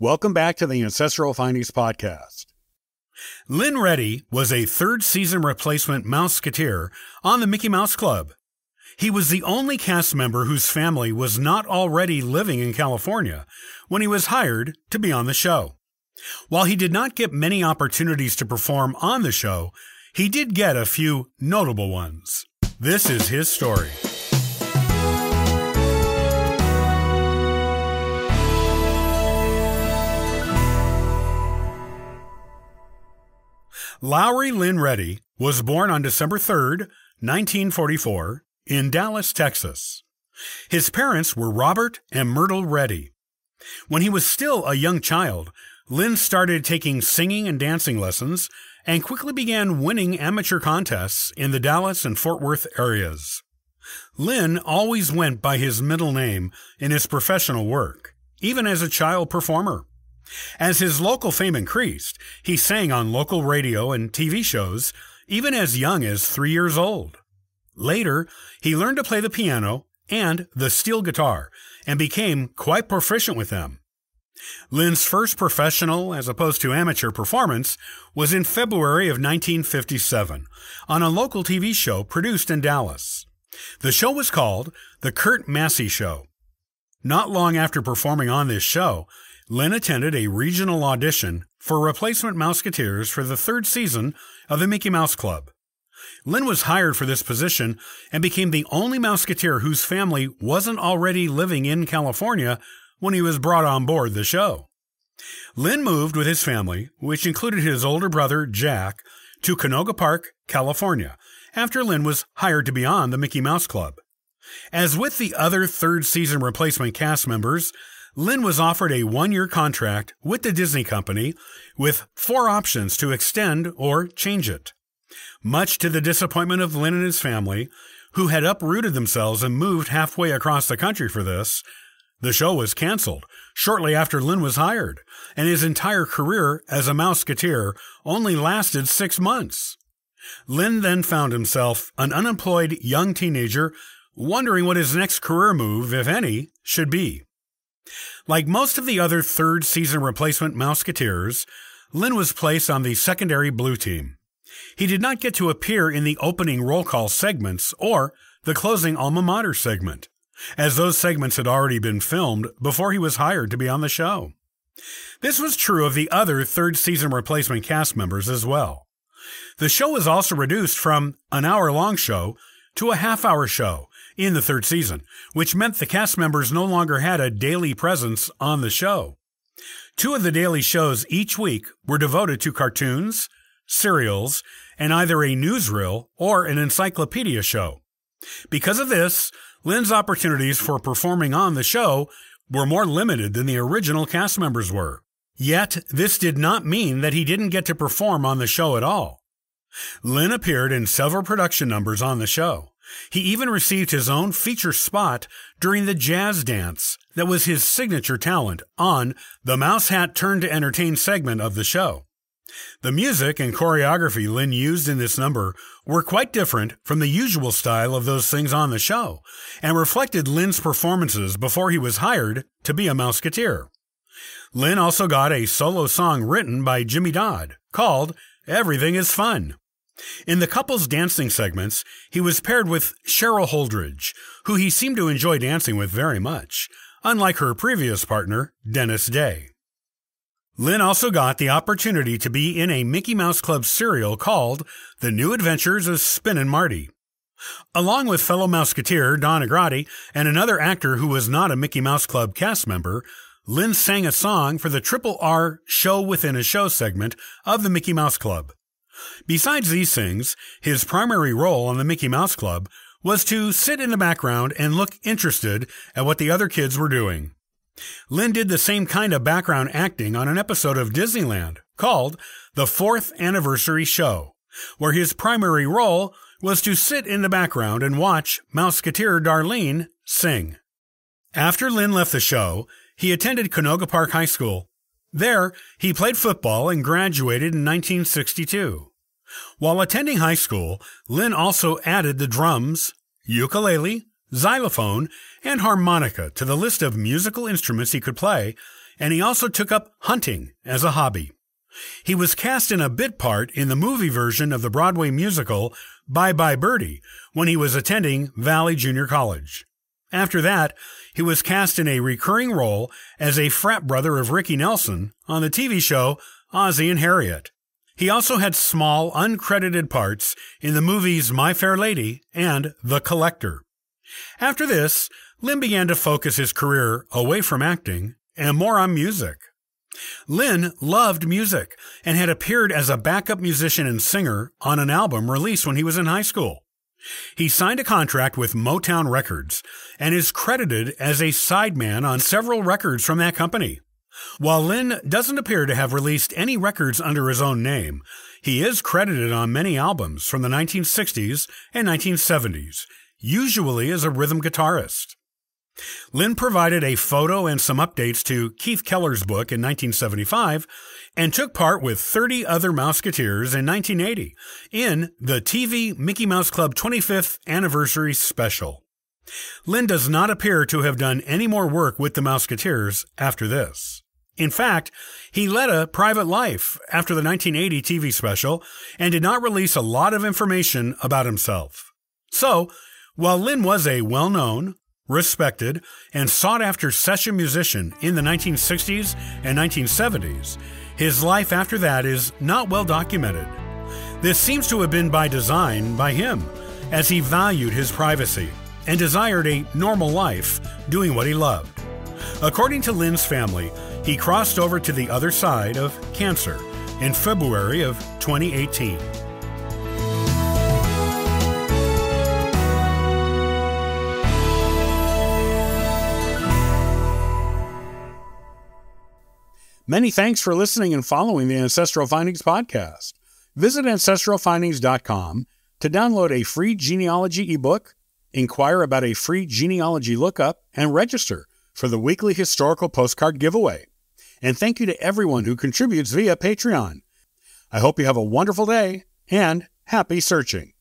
Welcome back to the Ancestral Findings Podcast. Lynn Ready was a third season replacement Mouseketeer on the Mickey Mouse Club. He was the only cast member whose family was not already living in California when he was hired to be on the show. While he did not get many opportunities to perform on the show, he did get a few notable ones. This is his story. Lowry Lynn Ready was born on December 3, 1944, in Dallas, Texas. His parents were Robert and Myrtle Ready. When he was still a young child, Lynn started taking singing and dancing lessons and quickly began winning amateur contests in the Dallas and Fort Worth areas. Lynn always went by his middle name in his professional work, even as a child performer. As his local fame increased, he sang on local radio and TV shows even as young as three years old. Later, he learned to play the piano and the steel guitar and became quite proficient with them. Lynn's first professional, as opposed to amateur performance, was in February of 1957 on a local TV show produced in Dallas. The show was called The Curt Massey Show. Not long after performing on this show, Lynn attended a regional audition for replacement Mouseketeers for the third season of the Mickey Mouse Club. Lynn was hired for this position and became the only Mouseketeer whose family wasn't already living in California when he was brought on board the show. Lynn moved with his family, which included his older brother, Jack, to Canoga Park, California, after Lynn was hired to be on the Mickey Mouse Club. As with the other third season replacement cast members, Lynn was offered a one year contract with the Disney Company with four options to extend or change it. Much to the disappointment of Lynn and his family, who had uprooted themselves and moved halfway across the country for this, the show was canceled shortly after Lynn was hired, and his entire career as a Mouseketeer only lasted six months. Lynn then found himself an unemployed young teenager wondering what his next career move, if any, should be. Like most of the other third season replacement Mouseketeers, Lynn was placed on the secondary blue team. He did not get to appear in the opening roll call segments or the closing alma mater segment, as those segments had already been filmed before he was hired to be on the show. This was true of the other third season replacement cast members as well. The show was also reduced from an hour long show to a half hour show in the third season, which meant the cast members no longer had a daily presence on the show. Two of the daily shows each week were devoted to cartoons, serials, and either a newsreel or an encyclopedia show. Because of this, Lynn's opportunities for performing on the show were more limited than the original cast members were. Yet, this did not mean that he didn't get to perform on the show at all. Lynn appeared in several production numbers on the show. He even received his own feature spot during the jazz dance that was his signature talent on the Mouse Hat Turn to Entertain segment of the show. The music and choreography Lynn used in this number were quite different from the usual style of those things on the show, and reflected Lynn's performances before he was hired to be a Mouseketeer. Lynn also got a solo song written by Jimmy Dodd called Everything is Fun. In the couple's dancing segments, he was paired with Cheryl Holdridge, who he seemed to enjoy dancing with very much, unlike her previous partner, Dennis Day. Lynn also got the opportunity to be in a Mickey Mouse Club serial called The New Adventures of Spin and Marty. Along with fellow Mouseketeer Don Agrati and another actor who was not a Mickey Mouse Club cast member, Lynn sang a song for the Triple R Show Within a Show segment of the Mickey Mouse Club. Besides these things, his primary role on the Mickey Mouse Club was to sit in the background and look interested at what the other kids were doing. Lynn did the same kind of background acting on an episode of Disneyland called The Fourth Anniversary Show, where his primary role was to sit in the background and watch Mouseketeer Darlene sing. After Lynn left the show, he attended Canoga Park High School. There, he played football and graduated in 1962. While attending high school, Lynn also added the drums, ukulele, xylophone, and harmonica to the list of musical instruments he could play, and he also took up hunting as a hobby. He was cast in a bit part in the movie version of the Broadway musical Bye Bye Birdie when he was attending Valley Junior College. After that, he was cast in a recurring role as a frat brother of Ricky Nelson on the TV show Ozzie and Harriet. He also had small, uncredited parts in the movies My Fair Lady and The Collector. After this, Lynn began to focus his career away from acting and more on music. Lynn loved music and had appeared as a backup musician and singer on an album released when he was in high school. He signed a contract with Motown Records and is credited as a sideman on several records from that company. While Lynn doesn't appear to have released any records under his own name, he is credited on many albums from the 1960s and 1970s, usually as a rhythm guitarist. Lynn provided a photo and some updates to Keith Keller's book in 1975 and took part with 30 other Mouseketeers in 1980 in the TV Mickey Mouse Club 25th Anniversary Special. Lynn does not appear to have done any more work with the Mouseketeers after this. In fact, he led a private life after the 1980 TV special and did not release a lot of information about himself. So, while Lynn was a well known, respected, and sought after session musician in the 1960s and 1970s, his life after that is not well documented. This seems to have been by design by him, as he valued his privacy and desired a normal life doing what he loved. According to Lynn's family, he crossed over to the other side of cancer in February of 2018. Many thanks for listening and following the Ancestral Findings podcast. Visit ancestralfindings.com to download a free genealogy ebook, inquire about a free genealogy lookup, and register for the weekly historical postcard giveaway. And thank you to everyone who contributes via Patreon. I hope you have a wonderful day and happy searching.